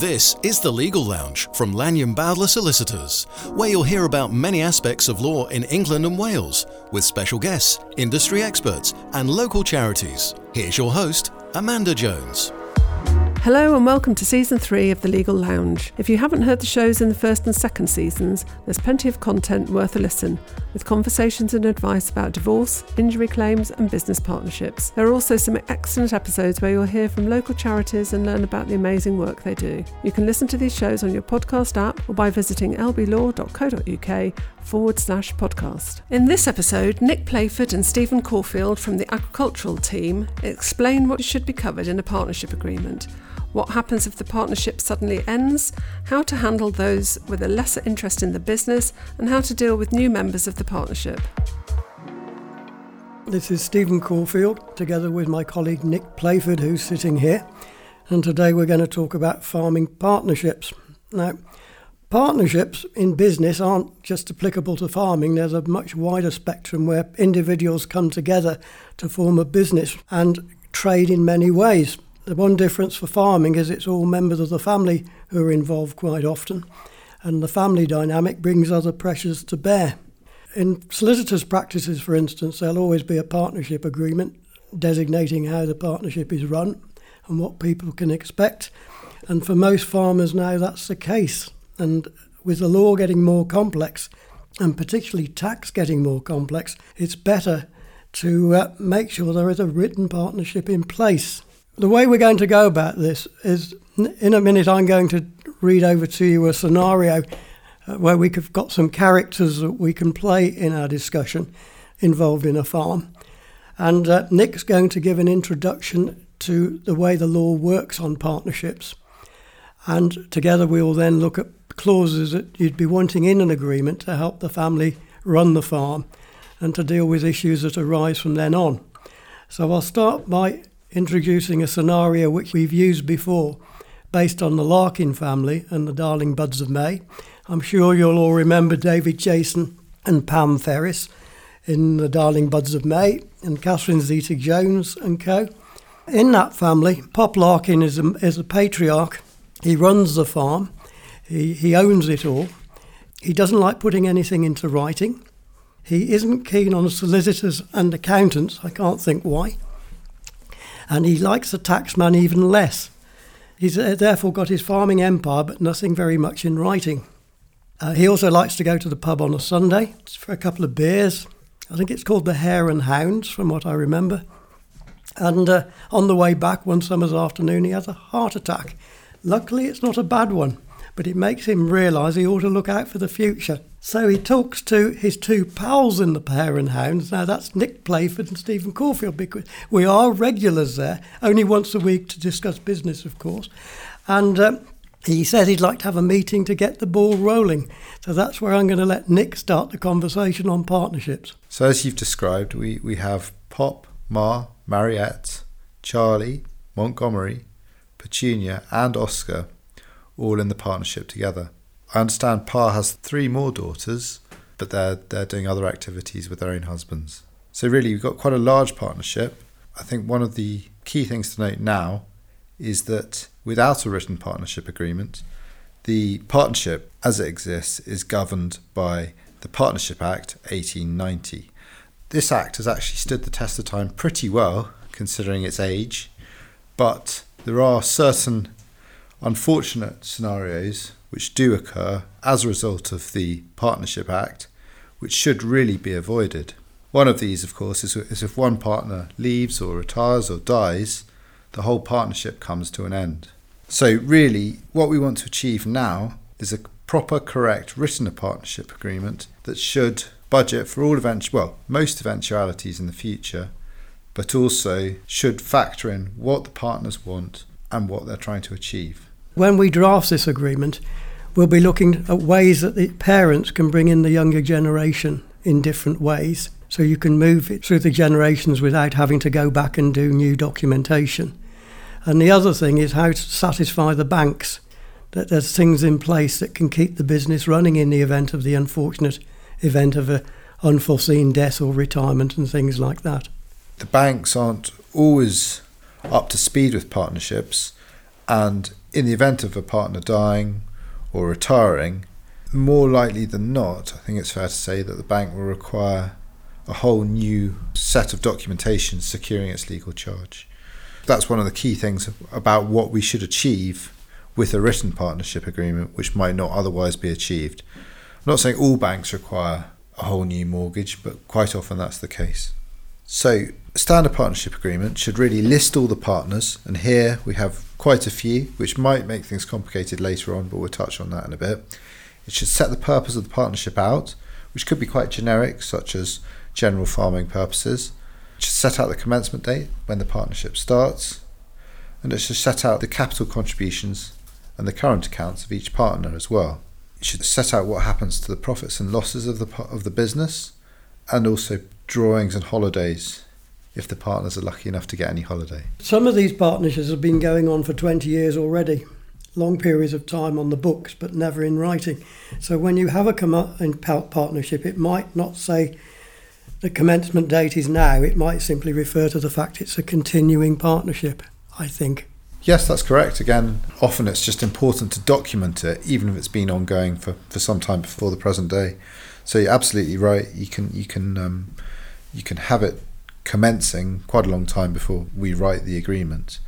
This is the Legal Lounge from Lanyon Bowdler Solicitors, where you'll hear about many aspects of law in England and Wales, with special guests, industry experts, and local charities. Here's your host, Amanda Jones. Hello and welcome to season three of The Legal Lounge. If you haven't heard the shows in the first and second seasons, there's plenty of content worth a listen, with conversations and advice about divorce, injury claims, and business partnerships. There are also some excellent episodes where you'll hear from local charities and learn about the amazing work they do. You can listen to these shows on your podcast app or by visiting lblaw.co.uk forward slash podcast. In this episode, Nick Playford and Steven Corfield from the agricultural team explain what should be covered in a partnership agreement what happens if the partnership suddenly ends, how to handle those with a lesser interest in the business, and how to deal with new members of the partnership. This is Steven Corfield, together with my colleague Nick Playford, who's sitting here. And today we're going to talk about farming partnerships. Now, partnerships in business aren't just applicable to farming, there's a much wider spectrum where individuals come together to form a business and trade in many ways. The one difference for farming is it's all members of the family who are involved quite often, and the family dynamic brings other pressures to bear. In solicitors' practices, for instance, there'll always be a partnership agreement designating how the partnership is run and what people can expect. And for most farmers now, that's the case. And with the law getting more complex, and particularly tax getting more complex, it's better to uh, make sure there is a written partnership in place. The way we're going to go about this is in a minute, I'm going to read over to you a scenario uh, where we've got some characters that we can play in our discussion involved in a farm. And uh, Nick's going to give an introduction to the way the law works on partnerships. And together we will then look at clauses that you'd be wanting in an agreement to help the family run the farm and to deal with issues that arise from then on. So I'll start by introducing a scenario which we've used before, based on the Larkin family and the Darling Buds of May. I'm sure you'll all remember David Jason and Pam Ferris in the Darling Buds of May and Catherine Zeta Jones and co. In that family, Pop Larkin is a, is a patriarch. He runs the farm, he, he owns it all. He doesn't like putting anything into writing. He isn't keen on solicitors and accountants. I can't think why and he likes the taxman even less. He's uh, therefore got his farming empire, but nothing very much in writing. Uh, he also likes to go to the pub on a Sunday for a couple of beers. I think it's called the Hare and Hounds, from what I remember. And uh, on the way back one summer's afternoon, he has a heart attack. Luckily, it's not a bad one but it makes him realise he ought to look out for the future. So he talks to his two pals in the Hare and Hounds. Now that's Nick Playford and Steven Corfield because we are regulars there, only once a week to discuss business, of course. And um, he said he'd like to have a meeting to get the ball rolling. So that's where I'm going to let Nick start the conversation on partnerships. So as you've described, we, we have Pop, Ma, Mariette, Charlie, Montgomery, Petunia, and Oscar all in the partnership together. I understand Pa has three more daughters, but they're they're doing other activities with their own husbands. So really, we've got quite a large partnership. I think one of the key things to note now is that without a written partnership agreement, the partnership as it exists is governed by the Partnership Act 1890. This act has actually stood the test of time pretty well considering its age, but there are certain unfortunate scenarios which do occur as a result of the Partnership Act, which should really be avoided. One of these, of course, is, is if one partner leaves or retires or dies, the whole partnership comes to an end. So, really, what we want to achieve now is a proper, correct, written partnership agreement that should budget for all event well, most eventualities in the future, but also should factor in what the partners want and what they're trying to achieve. When we draft this agreement, we'll be looking at ways that the parents can bring in the younger generation in different ways. So you can move it through the generations without having to go back and do new documentation. And the other thing is how to satisfy the banks that there's things in place that can keep the business running in the event of the unfortunate event of an unforeseen death or retirement and things like that. The banks aren't always up to speed with partnerships, and in the event of a partner dying or retiring, more likely than not, I think it's fair to say that the bank will require a whole new set of documentation securing its legal charge. That's one of the key things about what we should achieve with a written partnership agreement, which might not otherwise be achieved. I'm not saying all banks require a whole new mortgage, but quite often that's the case. So, a standard partnership agreement should really list all the partners, and here we have quite a few, which might make things complicated later on, but we'll touch on that in a bit. It should set the purpose of the partnership out, which could be quite generic, such as general farming purposes. It should set out the commencement date when the partnership starts, and it should set out the capital contributions and the current accounts of each partner as well. It should set out what happens to the profits and losses of the of the business, and also drawings and holidays if the partners are lucky enough to get any holiday. Some of these partnerships have been going on for 20 years already, long periods of time on the books, but never in writing. So when you have a com- partnership, it might not say the commencement date is now, it might simply refer to the fact it's a continuing partnership, I think. Yes, that's correct. Again, often it's just important to document it, even if it's been ongoing for, for some time before the present day. So you're absolutely right. You can you can um, you can have it commencing quite a long time before we write the agreement.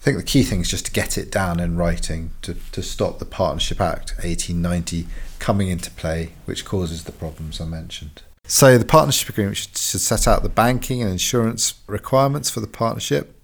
I think the key thing is just to get it down in writing to, to stop the Partnership Act 1890 coming into play, which causes the problems I mentioned. So the partnership agreement should, should set out the banking and insurance requirements for the partnership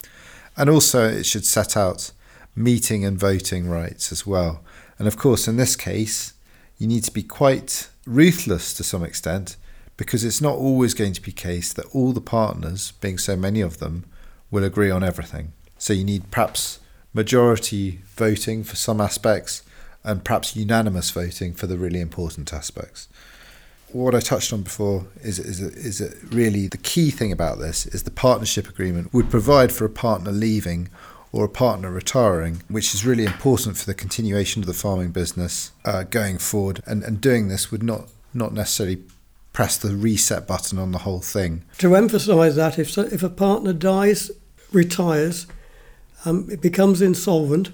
and also, it should set out meeting and voting rights as well. And of course, in this case, you need to be quite ruthless to some extent because it's not always going to be the case that all the partners, being so many of them, will agree on everything. So you need perhaps majority voting for some aspects and perhaps unanimous voting for the really important aspects what I touched on before is is is really the key thing about this is the partnership agreement would provide for a partner leaving or a partner retiring, which is really important for the continuation of the farming business uh, going forward. And and doing this would not not necessarily press the reset button on the whole thing. To emphasise that, if so, if a partner dies, retires, um, it becomes insolvent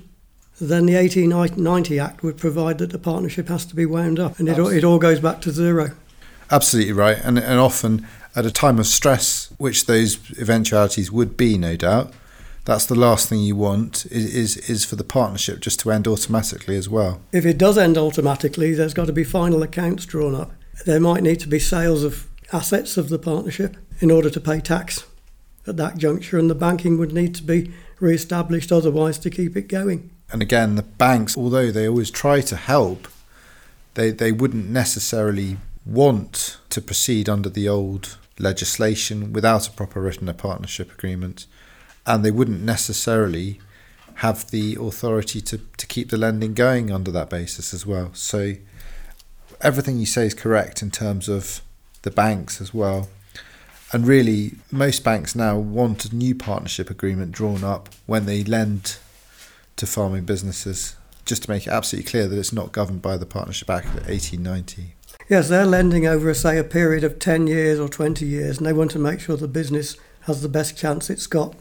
then the 1890 Act would provide that the partnership has to be wound up and it, it all goes back to zero. Absolutely right. And, and often at a time of stress, which those eventualities would be, no doubt, that's the last thing you want is, is, is for the partnership just to end automatically as well. If it does end automatically, there's got to be final accounts drawn up. There might need to be sales of assets of the partnership in order to pay tax at that juncture, and the banking would need to be re established otherwise to keep it going. And again, the banks, although they always try to help, they, they wouldn't necessarily want to proceed under the old legislation without a proper written partnership agreement, and they wouldn't necessarily have the authority to, to keep the lending going under that basis as well. So everything you say is correct in terms of the banks as well. And really, most banks now want a new partnership agreement drawn up when they lend to farming businesses, just to make it absolutely clear that it's not governed by the Partnership Act of 1890. Yes, they're lending over, say, a period of 10 years or 20 years, and they want to make sure the business has the best chance it's got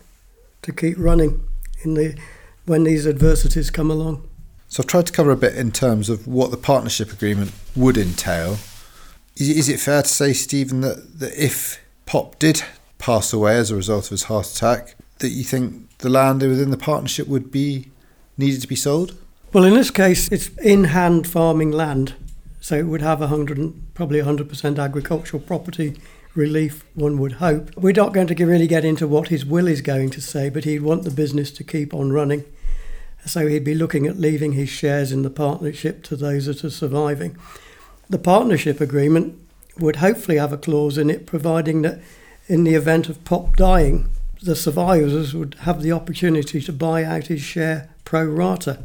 to keep running in the when these adversities come along. So I've tried to cover a bit in terms of what the partnership agreement would entail. Is, it fair to say, Steven, that, that if Pop did pass away as a result of his heart attack, that you think the land within the partnership would be needed to be sold? Well, in this case, it's in hand farming land so it would have 100, probably 100% agricultural property relief, one would hope. We're not going to really get into what his will is going to say, but he'd want the business to keep on running. So he'd be looking at leaving his shares in the partnership to those that are surviving. The partnership agreement would hopefully have a clause in it providing that in the event of Pop dying, the survivors would have the opportunity to buy out his share pro rata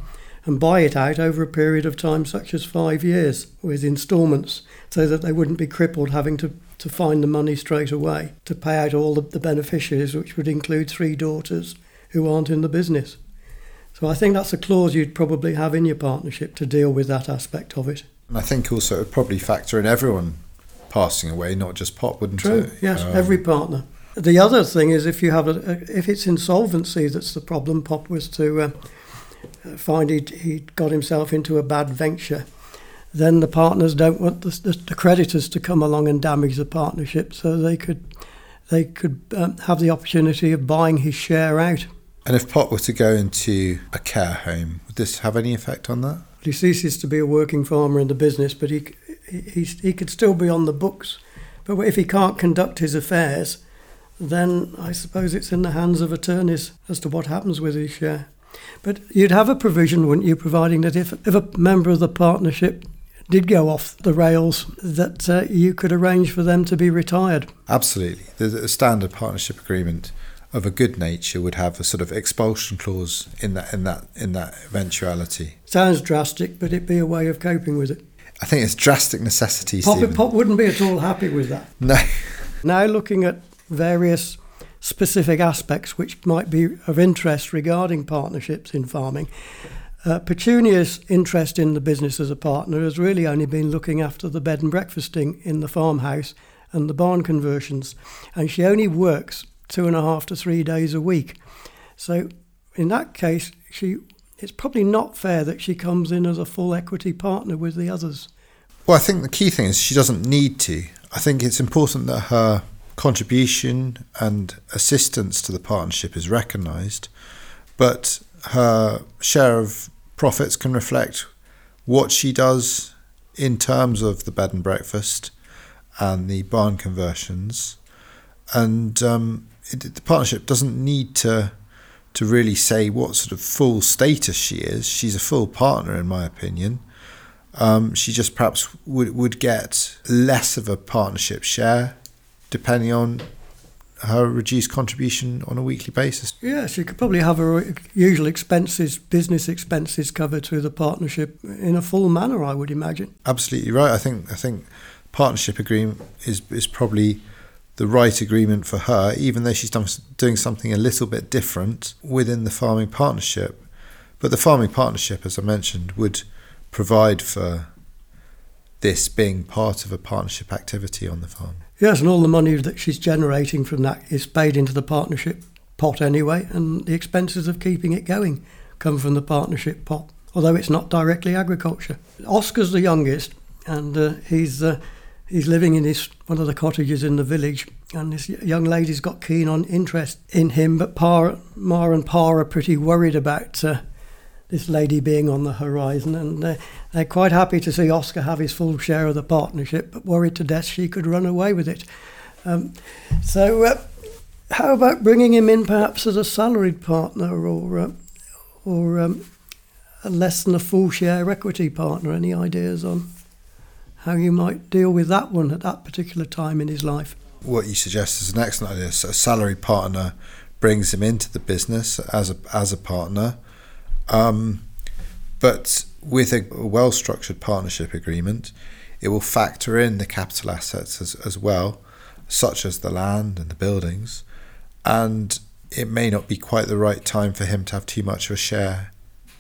and buy it out over a period of time such as five years with instalments so that they wouldn't be crippled having to, to find the money straight away to pay out all the, the beneficiaries, which would include three daughters who aren't in the business. So I think that's a clause you'd probably have in your partnership to deal with that aspect of it. And I think also it would probably factor in everyone passing away, not just Pop, wouldn't True, it? yes, um, every partner. The other thing is if you have a, if it's insolvency that's the problem, Pop was to uh, uh, find he'd, he'd got himself into a bad venture, then the partners don't want the, the, the creditors to come along and damage the partnership, so they could they could um, have the opportunity of buying his share out. And if Pop were to go into a care home, would this have any effect on that? He ceases to be a working farmer in the business, but he he, he could still be on the books. But if he can't conduct his affairs, then I suppose it's in the hands of attorneys as to what happens with his share. But you'd have a provision, wouldn't you, providing that if, if a member of the partnership did go off the rails, that uh, you could arrange for them to be retired. Absolutely. The, standard partnership agreement of a good nature would have a sort of expulsion clause in that in that in that eventuality. Sounds drastic, but it'd be a way of coping with it. I think it's drastic necessity. Pop, Pop wouldn't be at all happy with that. No. now looking at various specific aspects which might be of interest regarding partnerships in farming. Uh, Petunia's interest in the business as a partner has really only been looking after the bed and breakfasting in the farmhouse and the barn conversions, and she only works two and a half to three days a week. So, in that case, she it's probably not fair that she comes in as a full equity partner with the others. Well, I think the key thing is she doesn't need to. I think it's important that her contribution and assistance to the partnership is recognised, but her share of profits can reflect what she does in terms of the bed and breakfast and the barn conversions. And um, it, the partnership doesn't need to to really say what sort of full status she is. She's a full partner, in my opinion. Um, she just perhaps would would get less of a partnership share, depending on her reduced contribution on a weekly basis. Yeah, she could probably have her usual expenses, business expenses covered through the partnership in a full manner. I would imagine. Absolutely right. I think I think partnership agreement is is probably the right agreement for her, even though she's done, doing something a little bit different within the farming partnership. But the farming partnership, as I mentioned, would provide for this being part of a partnership activity on the farm. Yes, and all the money that she's generating from that is paid into the partnership pot anyway, and the expenses of keeping it going come from the partnership pot, although it's not directly agriculture. Oscar's the youngest, and uh, he's uh, he's living in his one of the cottages in the village, and this young lady's got keen on interest in him, but Pa, Ma and Pa are pretty worried about uh, this lady being on the horizon, and they're quite happy to see Oscar have his full share of the partnership, but worried to death she could run away with it. Um, so, uh, how about bringing him in perhaps as a salaried partner or uh, or um, a less than a full share equity partner? Any ideas on how you might deal with that one at that particular time in his life? What you suggest is an excellent idea. So a salary partner brings him into the business as a as a partner. Um, but with a well structured partnership agreement, it will factor in the capital assets as, as well, such as the land and the buildings. And it may not be quite the right time for him to have too much of a share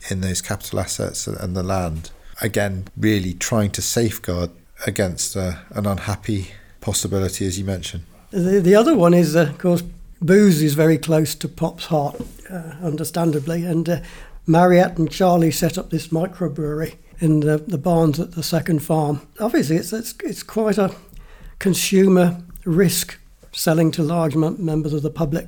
in those capital assets and the land. Again, really trying to safeguard against uh, an unhappy possibility, as you mentioned. The, the other one is, uh, of course, booze is very close to Pop's heart, uh, understandably, and uh, Mariette and Charlie set up this microbrewery in the, the barns at the second farm. Obviously, it's, it's, it's quite a consumer risk selling to large m- members of the public.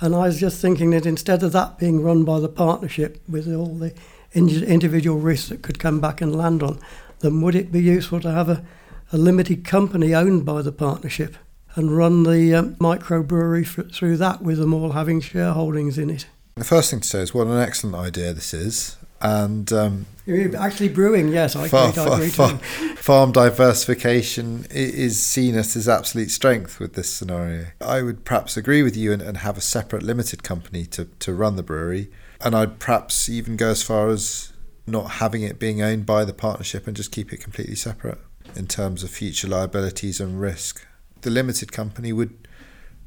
And I was just thinking that instead of that being run by the partnership with all the individual risks that could come back and land on, then would it be useful to have a, a limited company owned by the partnership and run the um, microbrewery f- through that with them all having shareholdings in it? The first thing to say is what an excellent idea this is. And um, You're actually brewing, yes, I, far, agree, I agree far, Farm diversification is seen as its absolute strength with this scenario. I would perhaps agree with you and, and have a separate limited company to, to run the brewery. And I'd perhaps even go as far as not having it being owned by the partnership and just keep it completely separate in terms of future liabilities and risk. The limited company would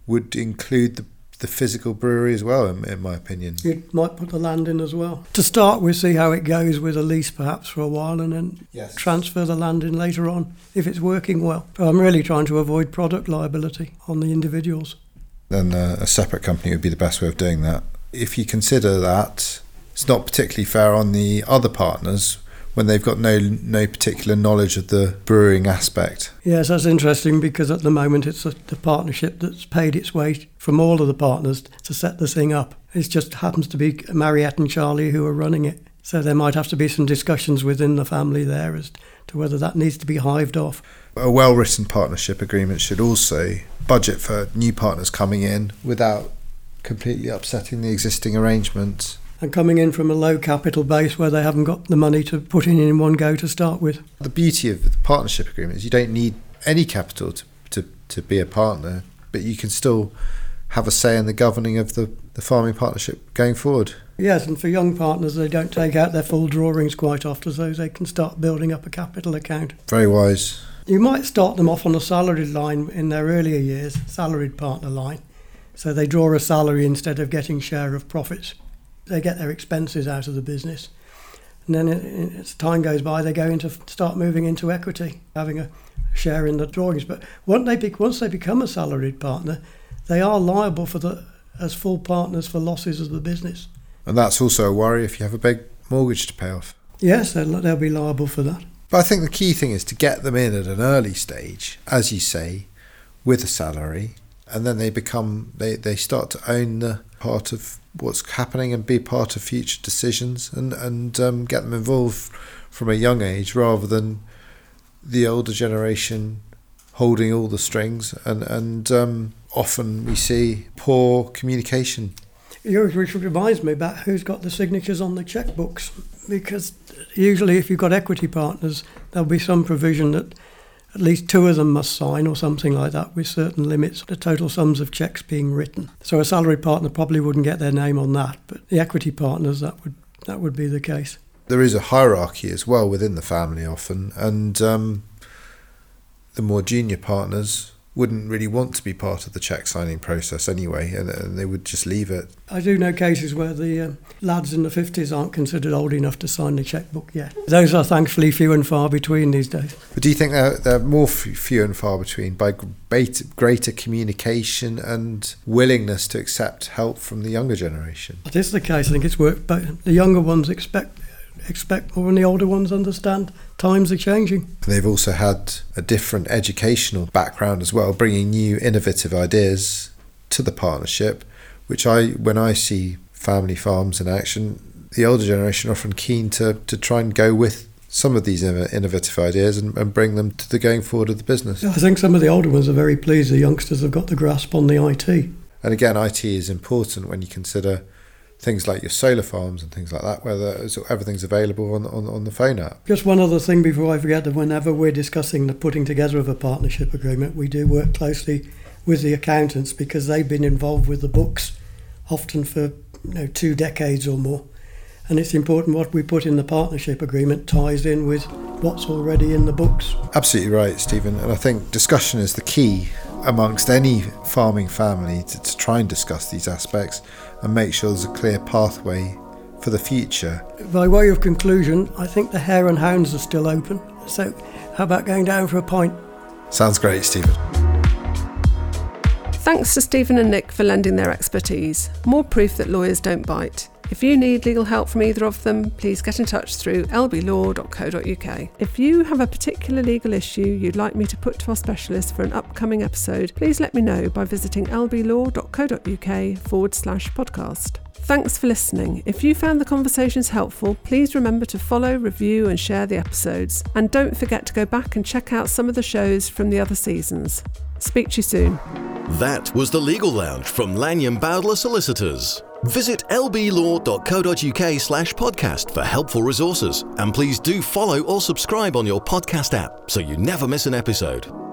would include the the physical brewery as well, in, in, my opinion. You might put the land in as well. To start with, see how it goes with a lease perhaps for a while and then yes. transfer the land in later on if it's working well. I'm really trying to avoid product liability on the individuals. Then uh, a separate company would be the best way of doing that. If you consider that it's not particularly fair on the other partners when they've got no no particular knowledge of the brewing aspect. Yes, that's interesting because at the moment it's a, the partnership that's paid its way from all of the partners to set the thing up. It just happens to be Mariette and Charlie who are running it. So there might have to be some discussions within the family there as to whether that needs to be hived off. A well written partnership agreement should also budget for new partners coming in without completely upsetting the existing arrangements. And coming in from a low capital base where they haven't got the money to put in in one go to start with. The beauty of the partnership agreement is you don't need any capital to, to, to be a partner, but you can still have a say in the governing of the, the farming partnership going forward. Yes, and for young partners, they don't take out their full drawings quite often, so they can start building up a capital account. Very wise. You might start them off on a salaried line in their earlier years, salaried partner line. So they draw a salary instead of getting share of profits. They get their expenses out of the business. And then it, as time goes by, they go into start moving into equity, having a share in the drawings. But once they, be, once they become a salaried partner, they are liable for the as full partners for losses of the business. And that's also a worry if you have a big mortgage to pay off. Yes, they'll, they'll be liable for that. But I think the key thing is to get them in at an early stage, as you say, with a salary, and then they become they, they start to own the part of what's happening and be part of future decisions and and um, get them involved from a young age rather than the older generation holding all the strings and and um, often we see poor communication. Which reminds me about who's got the signatures on the checkbooks because usually if you've got equity partners, there'll be some provision that at least two of them must sign or something like that with certain limits, the total sums of checks being written. So a salary partner probably wouldn't get their name on that, but the equity partners, that would, that would be the case. There is a hierarchy as well within the family often, and um, the more junior partners wouldn't really want to be part of the check signing process anyway, and, and they would just leave it. I do know cases where the uh, lads in the 50s aren't considered old enough to sign the checkbook yet. Those are thankfully few and far between these days. But do you think they're, they're more few and far between by greater communication and willingness to accept help from the younger generation? That is the case. I think it's worked, but the younger ones expect expect more than the older ones understand. Times are changing. They've also had a different educational background as well, bringing new innovative ideas to the partnership, which I, when I see family farms in action, the older generation are often keen to, to try and go with some of these innovative ideas and, and bring them to the going forward of the business. I think some of the older ones are very pleased the youngsters have got the grasp on the IT. And again, IT is important when you consider things like your solar farms and things like that, where the, everything's available on, on, on the phone app. Just one other thing before I forget that whenever we're discussing the putting together of a partnership agreement, we do work closely with the accountants because they've been involved with the books often for you know, two decades or more. And it's important what we put in the partnership agreement ties in with what's already in the books. Absolutely right, Steven. And I think discussion is the key amongst any farming family to, to try and discuss these aspects and make sure there's a clear pathway for the future. By way of conclusion, I think the Hare and Hounds are still open. So, how about going down for a pint? Sounds great, Steven. Thanks to Steven and Nick for lending their expertise. More proof that lawyers don't bite. If you need legal help from either of them, please get in touch through lblaw.co.uk. If you have a particular legal issue you'd like me to put to our specialist for an upcoming episode, please let me know by visiting lblaw.co.uk forward slash podcast. Thanks for listening. If you found the conversations helpful, please remember to follow, review, and share the episodes. And don't forget to go back and check out some of the shows from the other seasons. Speak to you soon. That was the Legal Lounge from Lanyon Bowdler Solicitors. Visit lblaw.co.uk slash podcast for helpful resources. And please do follow or subscribe on your podcast app so you never miss an episode.